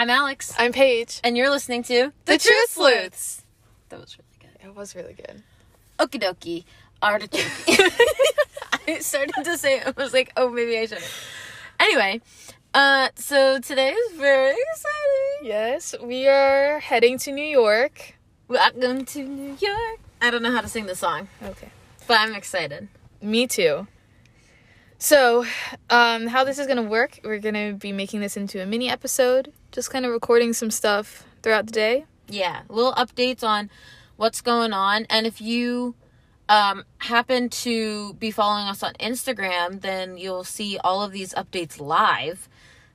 I'm Alex, I'm Paige. and you're listening to The Truth Sleuths. That was really good. It was really good. Okie dokie, artichoke. I started to say it. I was like, oh, maybe I should. Anyway, uh, so today is very exciting. Yes, we are heading to New York. Welcome to New York. I don't know how to sing the song, Okay. but I'm excited. Me too. So, um, how this is gonna work? We're gonna be making this into a mini episode, just kind of recording some stuff throughout the day. Yeah, little updates on what's going on. And if you um, happen to be following us on Instagram, then you'll see all of these updates live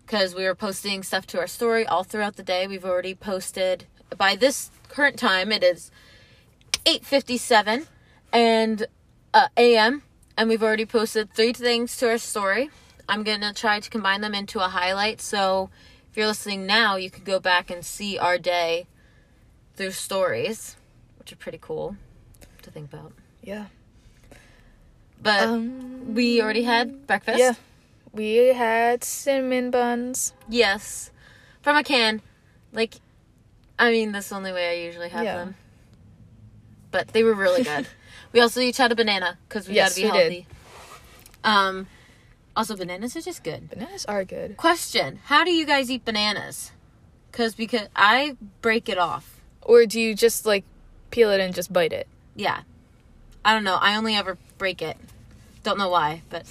because we were posting stuff to our story all throughout the day. We've already posted by this current time. It is eight fifty seven and uh, a.m. and we've already posted three things to our story. I'm gonna try to combine them into a highlight. So if you're listening now, you can go back and see our day through stories, which are pretty cool to think about. Yeah. But Um. we already had breakfast. Yeah. We had cinnamon buns. Yes. From a can. Like, I mean, that's the only way I usually have Yeah. them. But they were really good. we also each had a banana because we Yes, gotta be we did. healthy. Um, also, bananas are just good. Bananas are good. Question: How do you guys eat bananas? Because because I break it off. Or do you just like peel it and just bite it? Yeah. I don't know. I only ever break it. Don't know why, but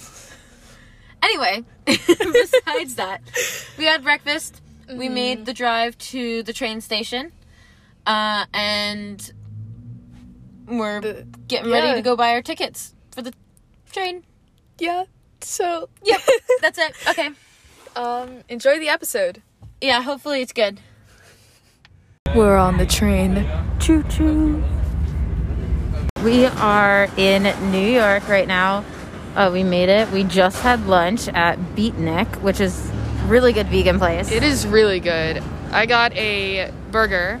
anyway. besides that, we had breakfast. We made the drive to the train station, uh, and we're The- getting yeah. ready to go buy our tickets for the train. Yeah. So, Yep, that's it. Okay. um, enjoy the episode. Yeah, hopefully it's good. We're on the train. Choo choo. We are in New York right now. Uh, we made it. We just had lunch at Beatnic, which is really good vegan place. It is really good. I got a burger.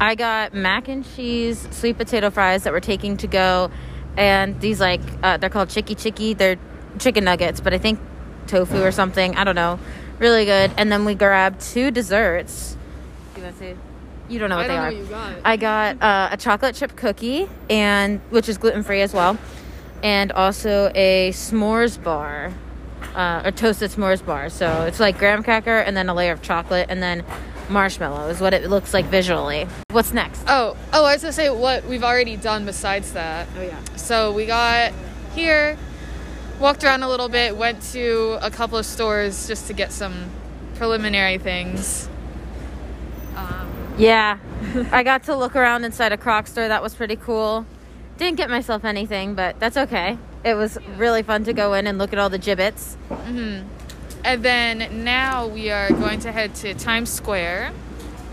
I got mac and cheese, sweet potato fries that we're taking to go, and these like uh, they're called chicky chicky. They're chicken nuggets, but I think tofu or something. I don't know. Really good. And then we grabbed two desserts. You want to see? You don't know what they are. got. I got uh, a chocolate chip cookie, and which is gluten free as well, and also a s'mores bar, uh, a toasted s'mores bar. So it's like graham cracker and then a layer of chocolate and then marshmallow is what it looks like visually. What's next? Oh, oh, I was gonna say what we've already done besides that. Oh yeah. So we got here, walked around a little bit, went to a couple of stores just to get some preliminary things. Um, Yeah, I got to look around inside a Croc store. That was pretty cool. Didn't get myself anything, but that's okay. It was really fun to go in and look at all the Jibbitz. And then now we are going to head to Times Square.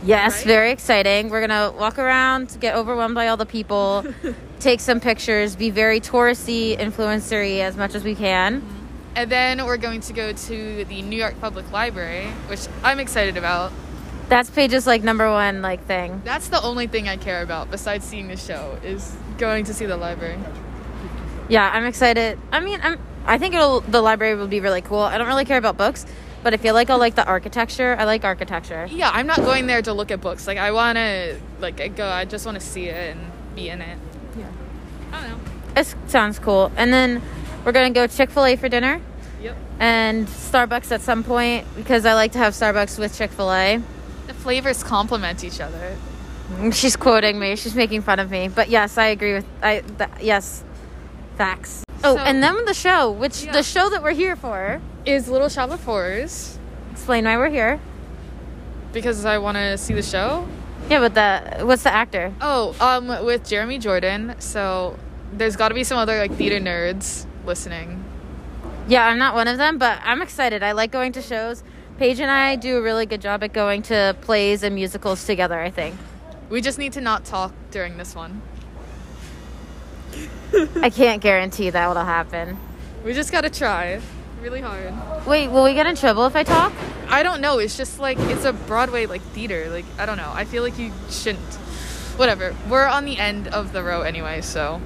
Yes, Right? very exciting. We're gonna walk around, get overwhelmed by all the people, take some pictures, be very touristy, influencery as much as we can. Mm-hmm. And then we're going to go to the New York Public Library, which I'm excited about. That's Paige's like number one like thing. That's the only thing I care about besides seeing the show is going to see the library. Yeah, I'm excited. I mean, I'm. I think it'll. The library will be really cool. I don't really care about books, but I feel like I'll like the architecture. I like architecture. Yeah, I'm not going there to look at books. Like I want to like I go I just want to see it and be in it. Yeah. I don't know. It sounds cool. And then we're gonna go Chick Fil A for dinner Yep. and Starbucks at some point because I like to have Starbucks with Chick Fil A. The flavors complement each other. She's quoting me. She's making fun of me. But yes, I agree with I. Th- yes, facts. Oh, So- and then the show, which Yeah. the show that we're here for. Is Little Shop of Horrors Explain why we're here. because I want to see the show. Yeah, but the what's the actor? Oh, um, with Jeremy Jordan. So there's got to be some other like theater nerds listening. Yeah, I'm not one of them, but I'm excited. I like going to shows. Paige and I do a really good job at going to plays and musicals together. I think. We just need to not talk during this one. I can't guarantee that will happen. We just gotta try really hard. Wait, will we get in trouble if I talk? I don't know. It's just like it's a Broadway like theater. Like I don't know. I feel like you shouldn't. Whatever. We're on the end of the row anyway, so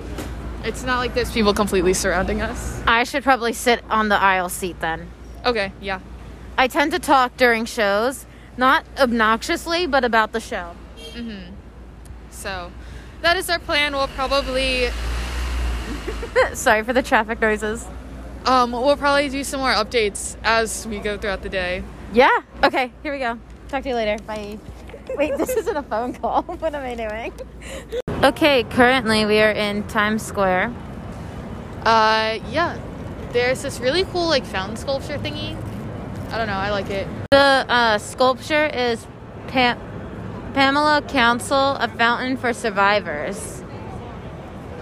it's not like there's people completely surrounding us. I should probably sit on the aisle seat then. Okay. Yeah. I tend to talk during shows, Not obnoxiously, but about the show. Mm Mhm. So that is our plan. We'll probably Sorry for the traffic noises. um we'll probably do some more updates as we go throughout the day. Yeah. Okay, here we go. Talk to you later. Bye. Wait, this isn't a phone call. What am I doing? Okay, currently we are in Times Square. Uh yeah. There's this really cool like fountain sculpture thingy. I don't know, I like it. The uh, sculpture is pa- Pamela Council, a fountain for survivors.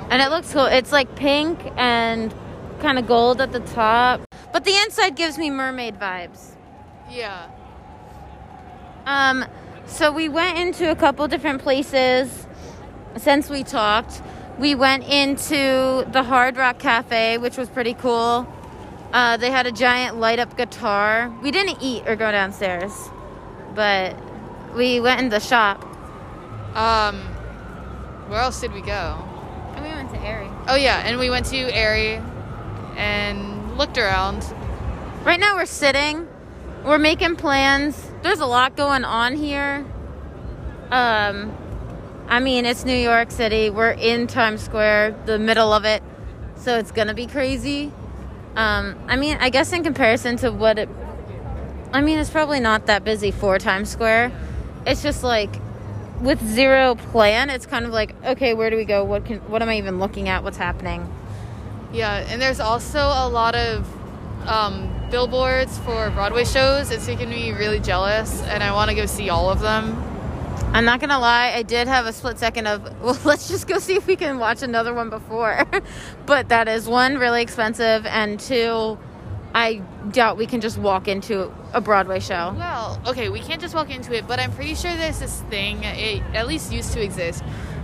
And it looks cool. It's like pink and kind of gold at the top. But the inside gives me mermaid vibes. Yeah. Um, so we went into a couple different places since we talked. We went into the Hard Rock Cafe, which was pretty cool. Uh, they had a giant light up guitar. We didn't eat or go downstairs, but we went in the shop. Um where else did we go? And we went to Aerie. Oh yeah, and we went to Aerie and looked around. Right now we're sitting. We're making plans. There's a lot going on here. Um I mean, it's New York City. We're in Times Square, the middle of it. So it's going to be crazy. Um I mean, I guess in comparison to what it I mean, it's probably not that busy for Times Square. It's just like with zero plan, it's kind of like, okay, where do we go? What can what am I even looking at? What's happening? Yeah, and there's also a lot of um, billboards for Broadway shows. It's making me really jealous, and I want to go see all of them. I'm not gonna lie, I did have a split second of, well, let's just go see if we can watch another one before. but that is one, really expensive, and two, I doubt we can just walk into a Broadway show. Well, okay, we can't just walk into it, but I'm pretty sure there's this thing, it at least used to exist,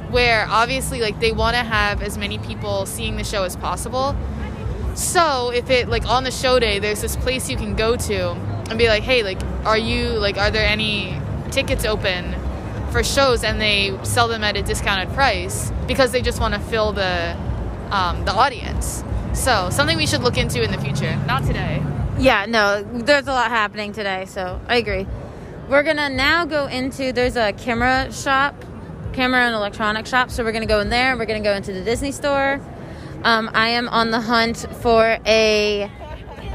where obviously like they want to have as many people seeing the show as possible. So if it like on the show day, there's this place you can go to and be like, hey, like, are you like, are there any tickets open for shows? And they sell them at a discounted price because they just want to fill the um, the audience. So something we should look into in the future. Not today. Yeah, no, there's a lot happening today, so I agree. We're gonna now go into, there's a camera shop, camera and electronic shop, so we're gonna go in there, we're gonna go into the Disney store. Um, I am on the hunt for a,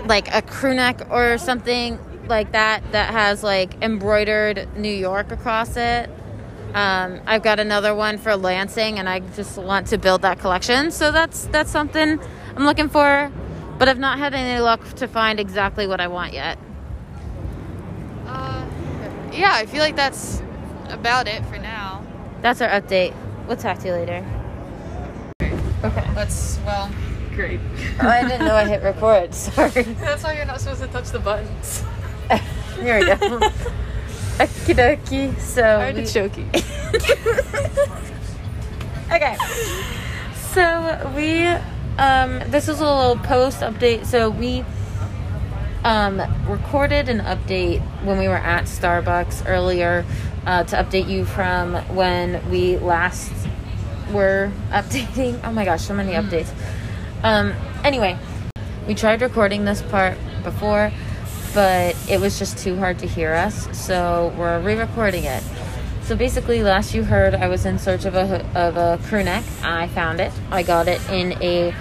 like a crew neck or something like that that has like embroidered New York across it. Um, I've got another one for Lansing, and I just want to build that collection. So that's that's something I'm looking for, but I've not had any luck to find exactly what I want yet. Uh, yeah, I feel like that's about it for now. That's our update. We'll talk to you later. Okay. Let's, well, great. Oh, I didn't know I hit record. Sorry. That's why you're not supposed to touch the buttons. Here we go. Okie dokie. So we- choky. Okay. So we um this is a little post update. So we um recorded an update when we were at Starbucks earlier uh, to update you from when we last were updating. Oh my gosh, so many updates. Um anyway, we tried recording this part before, but it was just too hard to hear us, so we're re-recording it. So basically, last you heard, I was in search of a of a crew neck. I found it. I got it in a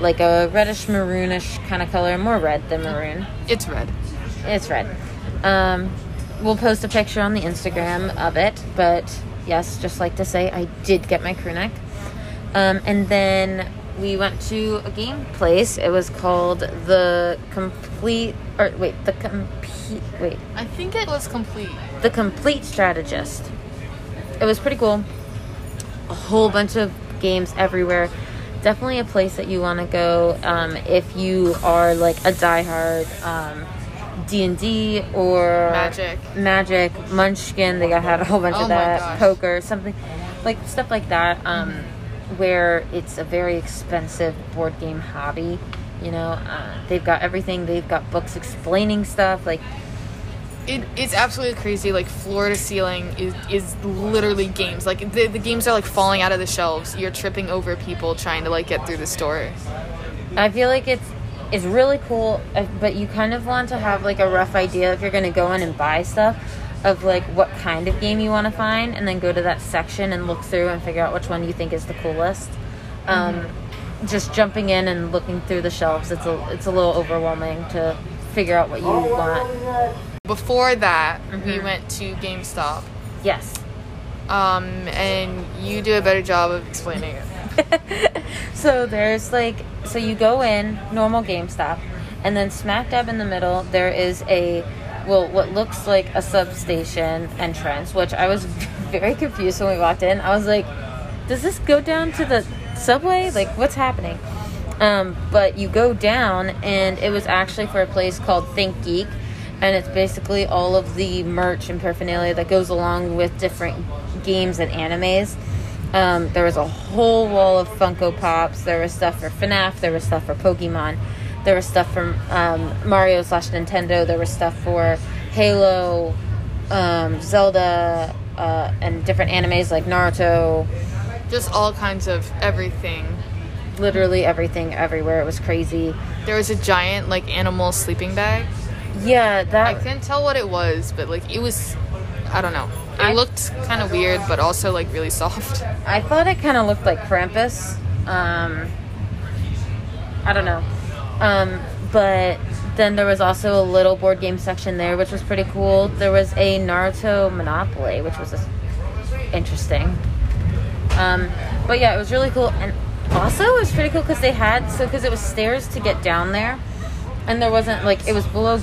like a reddish maroonish kind of color, more red than maroon. It's red. It's red. Um, we'll post a picture on the Instagram of it, but yes, just like to say, I did get my crew neck. Um, and then we went to a game place. It was called the complete, or wait, the complete, wait, I think it was complete. the Compleat Strategist. It was pretty cool. A whole bunch of games everywhere. Definitely a place that you want to go um, if you are like a diehard um, D and D or Magic. Magic, Munchkin. They got had a whole bunch Oh of that. Poker, something like stuff like that. Um, Where it's a very expensive board game hobby. You know, uh, they've got everything. They've got books explaining stuff. Like It, it's absolutely crazy. Like floor to ceiling is, is literally games. Like the, the games are like falling out of the shelves. You're tripping over people trying to like get through the store. I feel like it's it's really cool, uh, but you kind of want to have like a rough idea if you're going to go in and buy stuff of like what kind of game you want to find, and then go to that section and look through and figure out which one you think is the coolest. Um, just jumping in and looking through the shelves, it's a it's a little overwhelming to figure out what you want. Before that, we Mhm. went to GameStop, Yes. um, and you do a better job of explaining it. so there's like so you go in normal GameStop, and then smack dab in the middle there is a well what looks like a substation entrance, which I was very confused when we walked in. I was like, does this go down to the subway? Like what's happening? Um, but you go down, and it was actually for a place called ThinkGeek, and it's basically all of the merch and paraphernalia that goes along with different games and animes. Um, there was a whole wall of Funko Pops. There was stuff for FNAF. There was stuff for Pokemon. There was stuff from um, Mario slash Nintendo. There was stuff for Halo, um, Zelda, uh, and different animes like Naruto. Just all kinds of everything. Literally everything everywhere. It was crazy. There was a giant like animal sleeping bag. Yeah, that. I couldn't tell what it was, but like it was, I don't know. It I- looked kind of weird, but also like really soft. I thought it kind of looked like Krampus. Um, I don't know. Um, but then there was also a little board game section there, which was pretty cool. There was a Naruto Monopoly, which was interesting. Um, but yeah, it was really cool. And also, it was pretty cool because they had, so because it was stairs to get down there, and there wasn't, like, it was below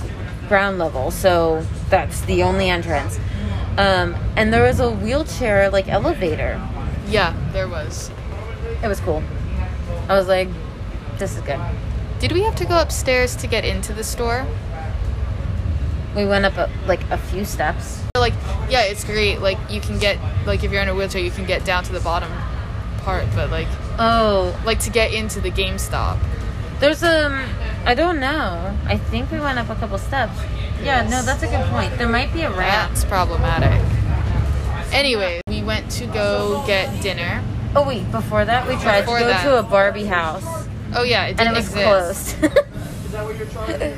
ground level, so that's the only entrance. Um, and there was a wheelchair, like, elevator. Yeah, there was. It was cool. I was like, this is good. Did we have to go upstairs to get into the store? We went up a, like a few steps. Like, yeah, it's great. Like, you can get like if you're in a wheelchair, you can get down to the bottom part, but like, Oh, like to get into the GameStop. There's um, I don't know. I think we went up a couple steps. Yeah, no, that's a good point. There might be a ramp. That's problematic. Anyway, we went to go get dinner. Oh wait, before that we tried Before to go that. to a Barbie house Oh yeah, it and didn't it was exist. closed.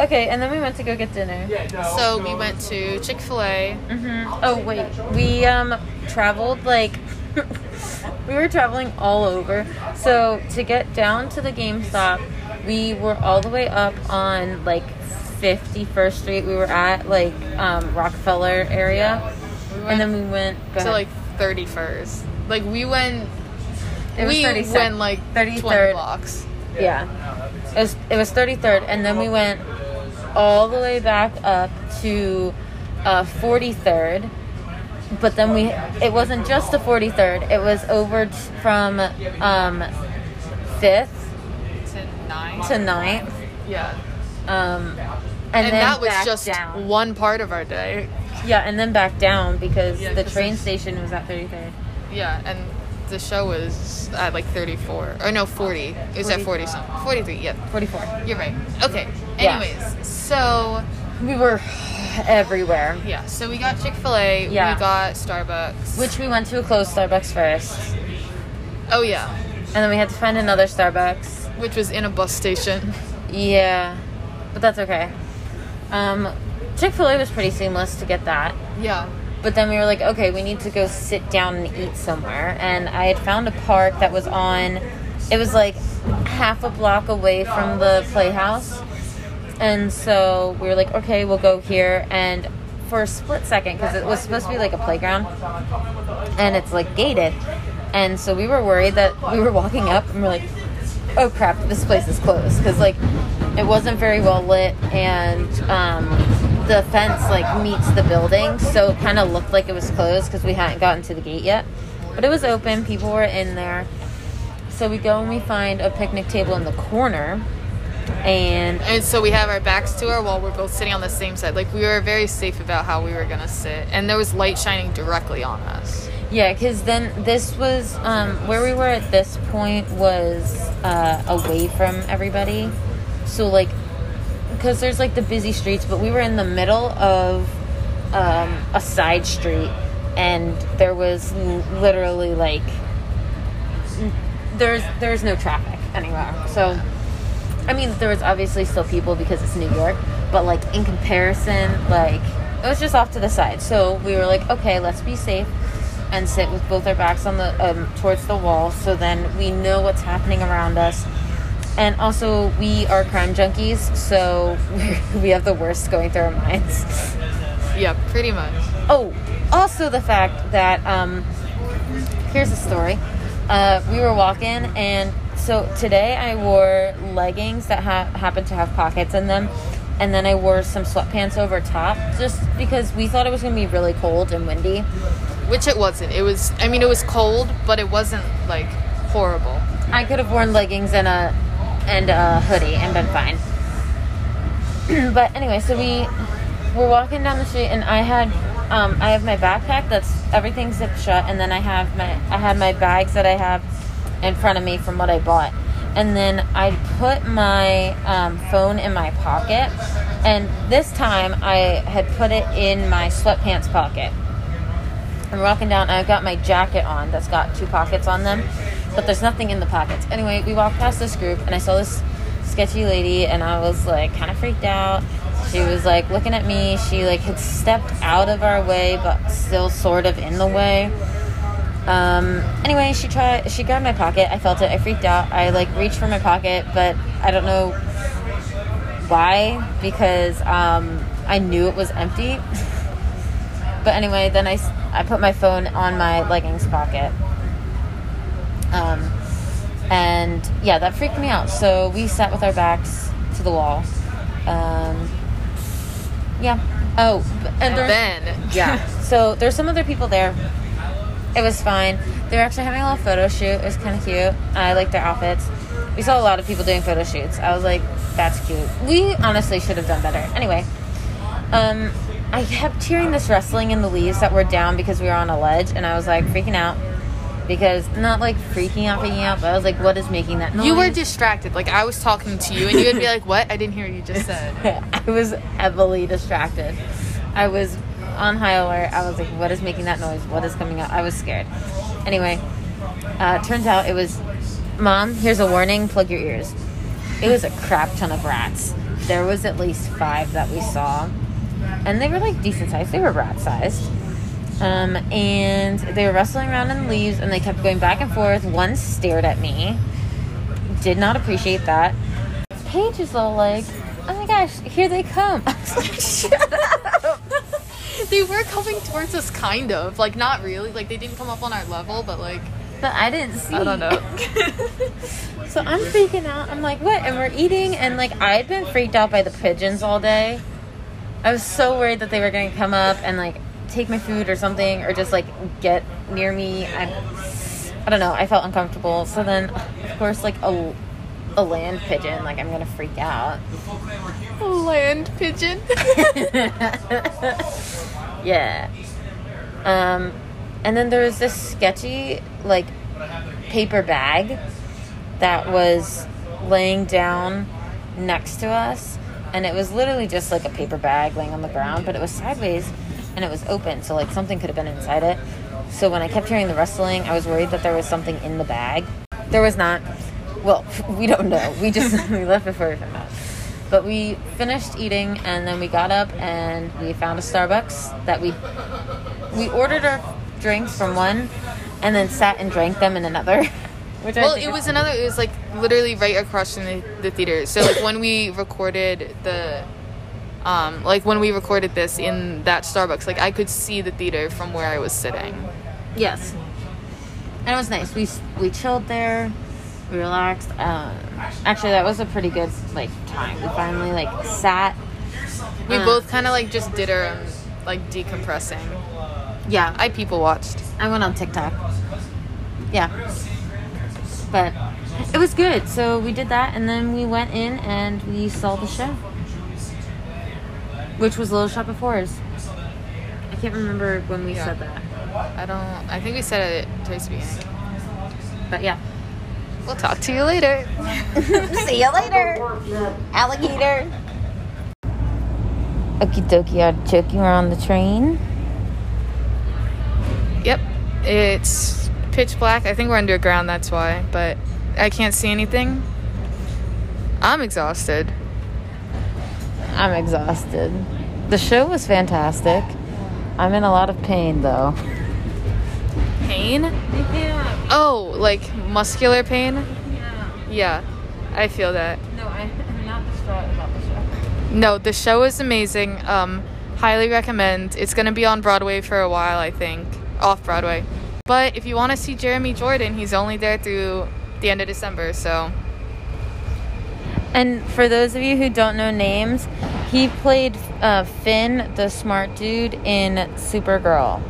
okay, and then we went to go get dinner. So we went to Chick Fil A. hmm Oh wait, we um traveled like we were traveling all over. So to get down to the GameStop, we were all the way up on like 51st Street. We were at like um, Rockefeller area, and then we went to ahead. like 31st. Like we went. It was we 32nd. went like 33rd. 20 blocks. Yeah. It was it was 33rd and then we went all the way back up to uh 43rd. But then we it wasn't just the 43rd. It was over t- from um 5th To nine. to 9th. yeah. Um And, and, then that was just down. one part of our day. Yeah, and then back down because Yeah, the train station was at 33rd. Yeah, and the show was at like 34. Or no, 40. It was at 40 something. 43, yeah. 44. You're right. Okay. Yeah. Anyways, so We were everywhere. yeah, so we got Chick Fil A. Yeah. We got Starbucks. Which we went to a closed Starbucks first. oh yeah, And then we had to find another Starbucks. which was in a bus station. Yeah, but that's okay. Um, Chick Fil A was pretty seamless to get that, Yeah. but then we were like, okay, we need to go sit down and eat somewhere. And I had found a park that was on. It was like half a block away from the Playhouse, and so we were like, okay, we'll go here. And for a split second, because it was supposed to be like a playground, and it's like gated, and so we were worried that we were walking up and we're like, oh crap, this place is closed because like it wasn't very well lit and um, the fence like meets the building, so it kind of looked like it was closed because we hadn't gotten to the gate yet. But it was open, people were in there. So we go and we find a picnic table in the corner, and And so we have our backs to her while we're both sitting on the same side. Like we were very safe about how we were gonna sit, and there was light shining directly on us. Yeah, because then this was um, where we were at this point was uh, away from everybody. So like, because there's like the busy streets, but we were in the middle of um, a side street, and there was literally like there's there's no traffic anywhere. So I mean, there was obviously still people because it's New York, but like in comparison, like it was just off to the side. So we were like, okay, let's be safe and sit with both our backs on the um, towards the wall, so then we know what's happening around us. And also, we are crime junkies, so we have the worst going through our minds. Yeah, pretty much. Oh, also the fact that um, here's a story. Uh, we were walking, and so today I wore leggings that ha- happened to have pockets in them, and then I wore some sweatpants over top, just because we thought it was gonna be really cold and windy. Which it wasn't. It was. I mean, it was cold, but it wasn't like horrible. I could have worn leggings and a and a hoodie and been fine. but anyway, so we were walking down the street, and I had um, I have my backpack that's everything zipped shut, and then I have my I had my bags that I have in front of me from what I bought, and then I put my um, phone in my pocket, and this time I had put it in my sweatpants pocket. I'm walking down, I've got my jacket on that's got two pockets on them, but there's nothing in the pockets. Anyway, we walked past this group, and I saw this sketchy lady, and I was like kind of freaked out. She was like looking at me. She like had stepped out of our way, but still sort of in the way. Um, anyway, she tried. She grabbed my pocket. I felt it. I freaked out. I like reached for my pocket, but I don't know why because um, I knew it was empty. but anyway, then I I put my phone on my leggings pocket. Um, and yeah, that freaked me out. So we sat with our backs to the wall. Um, yeah. Oh, and, And then, yeah. So there's some other people there. It was fine. They were actually having a little photo shoot. It was kind of cute. I liked their outfits. We saw a lot of people doing photo shoots. I was like, that's cute. We honestly should have done better. Anyway, um, I kept hearing this rustling in the leaves that were down because we were on a ledge, and I was like freaking out. Because not like freaking out, freaking out, but I was like, what is making that noise? you were distracted. Like I was talking to you, and you would be like, "What? I didn't hear what you just said." I was heavily distracted. I was on high alert. I was like, what is making that noise? What is coming out? I was scared. Anyway, uh, turns out it was, Mom, here's a warning, plug your ears. It was a crap ton of rats. There was at least five that we saw. And they were like decent sized. They were rat sized. Um, and they were rustling around in the leaves and they kept going back and forth. One stared at me. Did not appreciate that. Paige is all like, oh my gosh, here they come. I was like, shut up. They were coming towards us, kind of. Like not really. Like they didn't come up on our level, but like But I didn't see. I don't know. So I'm freaking out. I'm like, what? And we're eating, and like I had been freaked out by the pigeons all day. I was so worried that they were going to come up and like take my food or something, or just like get near me. I, I don't know. I felt uncomfortable. So then, of course, like a, a land pigeon, like I'm gonna freak out. A land pigeon. yeah. Um, and then there was this sketchy like paper bag that was laying down next to us, and it was literally just like a paper bag laying on the ground, but it was sideways and it was open, so like something could have been inside it. So when I kept hearing the rustling, I was worried that there was something in the bag. There was not. Well, we don't know. We just we left before we found out. But we finished eating and then we got up and we found a Starbucks that we we ordered our drinks from one and then sat and drank them in another. Which well, it was another. It was like literally right across from the, the theater. So like when we recorded the, um, like when we recorded this in that Starbucks, like I could see the theater from where I was sitting. Yes. And it was nice. We we chilled there. We relaxed. Um, actually, that was a pretty good like time. We finally like sat. We Uh, both kind of like just did our um, like decompressing. Yeah, I people watched. I went on TikTok. Yeah. But it was good. So we did that and then we went in and we saw the show. Which was Little Shop of Horrors. I can't remember when we Yeah. said that. I don't. I think we said it towards the beginning. But yeah. We'll talk to you later. See you later, alligator. Okie dokie artichoke, we're on the train. Yep. It's pitch black. I think we're underground. That's why. But I can't see anything. I'm exhausted. I'm exhausted. The show was fantastic. I'm in a lot of pain though. Pain? Yeah. Oh, like muscular pain? Yeah. Yeah, I feel that. No, I, I'm not distraught about the show. No, the show is amazing. Um, highly recommend. It's gonna be on Broadway for a while, I think, off Broadway. But if you want to see Jeremy Jordan, he's only there through the end of December. So And for those of you who don't know names, he played uh, Finn, the smart dude, in Supergirl.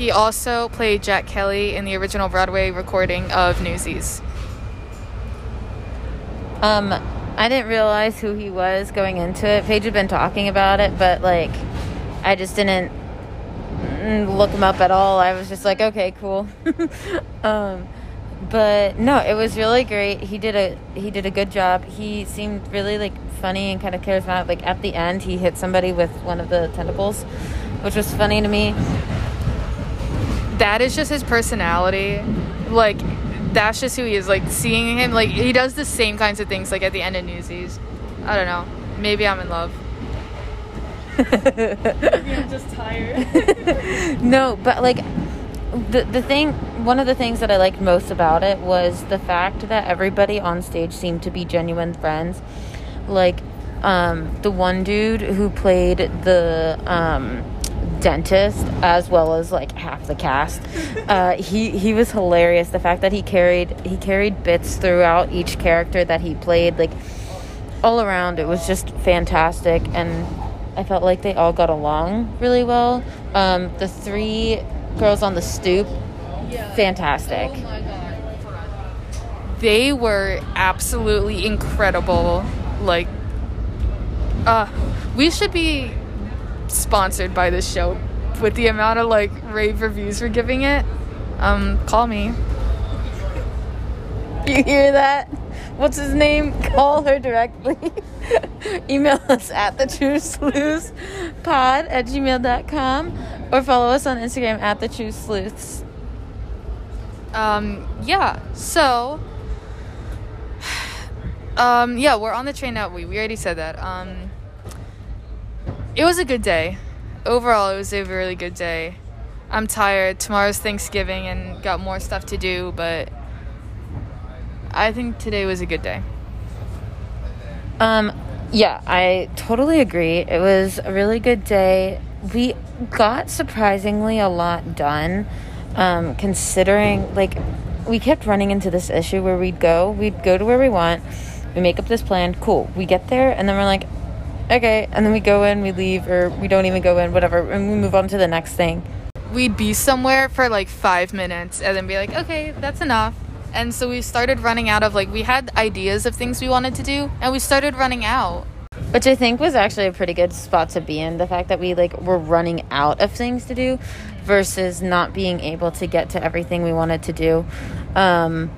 He also played Jack Kelly in the original Broadway recording of Newsies. Um, I didn't realize who he was going into it. Paige had been talking about it, but like, I just didn't mm, look him up at all. I was just like, okay, cool. um, but no, it was really great. He did a he did a good job. He seemed really like funny and kind of charismatic. Like at the end, he hit somebody with one of the tentacles, which was funny to me. That is just his personality. Like that's just who he is. Like seeing him, like he does the same kinds of things. Like at the end of Newsies. I don't know. Maybe I'm in love. Maybe I'm just tired. no, but like the the thing one of the things that I liked most about it was the fact that everybody on stage seemed to be genuine friends. Like um the one dude who played the um dentist as well as like half the cast. Uh he he was hilarious. The fact that he carried he carried bits throughout each character that he played like all around it was just fantastic and I felt like they all got along really well. Um, the three girls on the stoop, fantastic. they were absolutely incredible. Like, uh, we should be sponsored by this show with the amount of like rave reviews we're giving it. Um, call me. You hear that? What's his name? Call her directly. Email us at the truth sleuths pod at gmail.com or follow us on Instagram at the truth sleuths. Um, yeah. So, um, yeah, we're on the train now. We we already said that. Um, it was a good day. Overall, it was a really good day. I'm tired. Tomorrow's Thanksgiving and got more stuff to do, but I think today was a good day. Um, yeah, I totally agree. It was a really good day. We got surprisingly a lot done, um, considering like we kept running into this issue where we'd go, we'd go to where we want, we make up this plan, cool. We get there, and then we're like, okay, and then we go in, we leave, or we don't even go in, whatever, and we move on to the next thing. We'd be somewhere for like five minutes and then be like, okay, that's enough. And so we started running out of like, we had ideas of things we wanted to do, and we started running out. Which I think was actually a pretty good spot to be in. The fact that we like were running out of things to do versus not being able to get to everything we wanted to do. Um,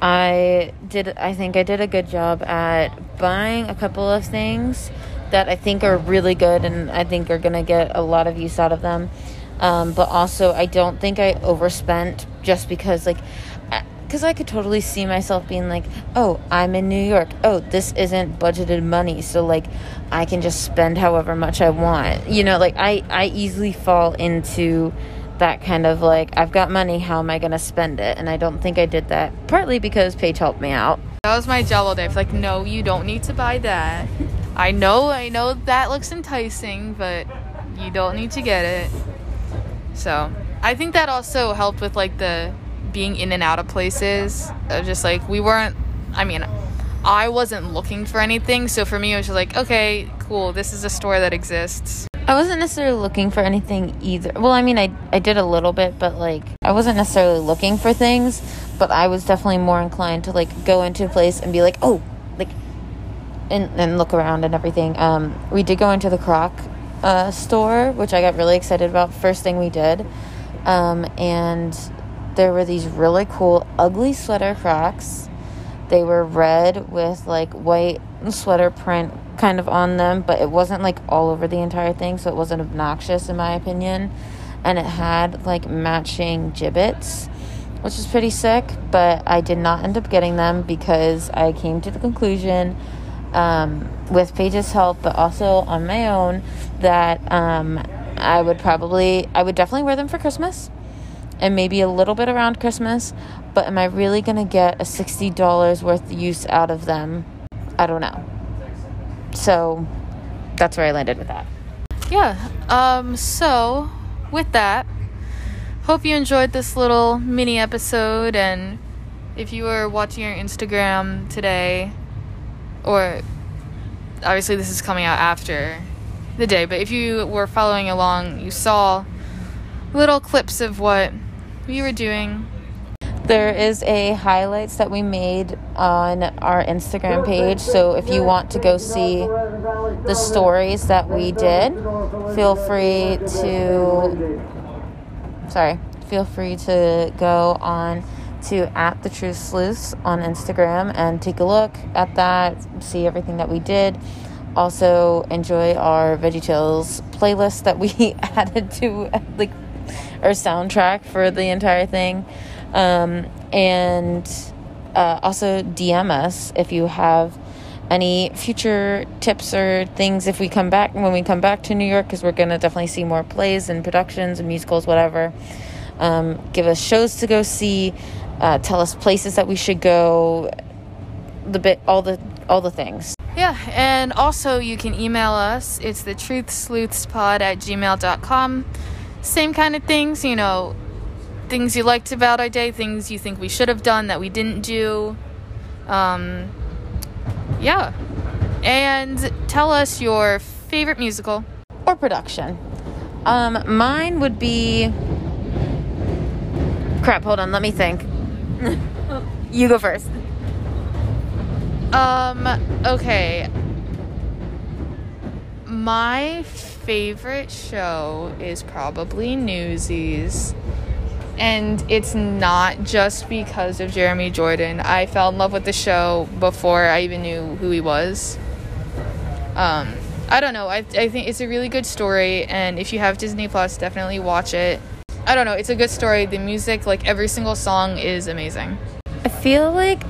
I did I think I did a good job at buying a couple of things that I think are really good and I think are going to get a lot of use out of them. Um, but also I don't think I overspent just because like because I could totally see myself being like, oh, I'm in New York. Oh, this isn't budgeted money. So, like, I can just spend however much I want. You know, like, I, I easily fall into that kind of like, I've got money. How am I going to spend it? And I don't think I did that. Partly because Paige helped me out. That was my jello day. Like, no, you don't need to buy that. I know, I know that looks enticing, but you don't need to get it. So, I think that also helped with like the being in and out of places. Of just like we weren't, I mean, I wasn't looking for anything. So for me, it was just like, okay, cool, this is a store that exists. I wasn't necessarily looking for anything either. Well, I mean, I, I did a little bit, but like, I wasn't necessarily looking for things, but I was definitely more inclined to like go into a place and be like, oh, like, and, and look around and everything. Um, we did go into the Croc uh, store, which I got really excited about. First thing we did. Um, and there were these really cool, ugly sweater Crocs. They were red with like white sweater print kind of on them, but it wasn't like all over the entire thing, so it wasn't obnoxious in my opinion. And it had like matching Jibbitz, which is pretty sick, but I did not end up getting them because I came to the conclusion um, with Paige's help, but also on my own, that um, I would probably, I would definitely wear them for Christmas and maybe a little bit around Christmas. But am I really going to get a $60 worth of use out of them? I don't know. So that's where I landed with that. Yeah. Um, so, with that, hope you enjoyed this little mini episode. And if you were watching our Instagram today, or obviously this is coming out after the day, but if you were following along, you saw little clips of what we were doing. There is a highlights that we made on our Instagram page. So if you want to go see the stories that we did, feel free to sorry, feel free to go on to at the Truth Sleuths on Instagram and take a look at that, see everything that we did. Also, enjoy our Veggie Tales playlist that we added to like our soundtrack for the entire thing. Um, and uh, also DM us if you have any future tips or things if we come back when we come back to New York because we're gonna definitely see more plays and productions and musicals, whatever. Um, give us shows to go see. Uh, tell us places that we should go. The bit, all the all the things. Yeah, and also you can email us. It's the truthsleuthspod at gmail.com. Same kind of things, you know, things you liked about our day, things you think we should have done that we didn't do. Um, yeah. And tell us your favorite musical or production. Um, mine would be. Crap, hold on, let me think. you go first. Um, okay. My favorite show is probably Newsies. And it's not just because of Jeremy Jordan. I fell in love with the show before I even knew who he was. Um, I don't know. I, I think it's a really good story, and if you have Disney Plus, definitely watch it. I don't know. It's a good story. The music, like every single song, is amazing. I feel like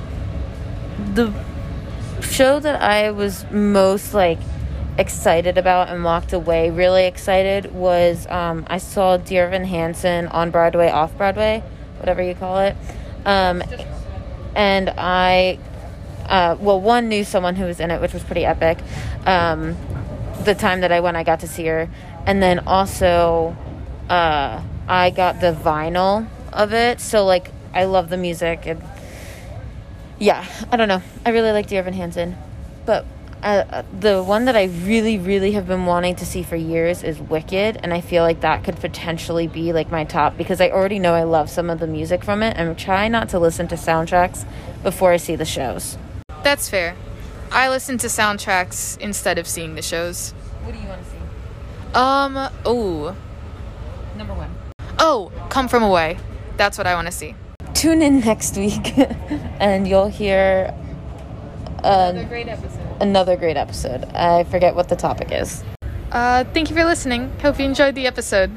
the show that I was most like excited about and walked away really excited was um, I saw Dear Evan Hansen on Broadway, off Broadway, whatever you call it. Um, and I, uh, well, one knew someone who was in it, which was pretty epic. Um, the time that I went, I got to see her. And then also, uh, I got the vinyl of it. So, like, I love the music. And yeah, I don't know. I really like Dear Evan Hansen. But uh, the one that I really, really have been wanting to see for years is Wicked, and I feel like that could potentially be like my top because I already know I love some of the music from it, and try not to listen to soundtracks before I see the shows. That's fair. I listen to soundtracks instead of seeing the shows. What do you want to see? Um. Oh. Number one. Oh, Come From Away. That's what I want to see. Tune in next week, and you'll hear. Uh, Another great episode another great episode. I forget what the topic is. Uh, thank you for listening. Hope you enjoyed the episode.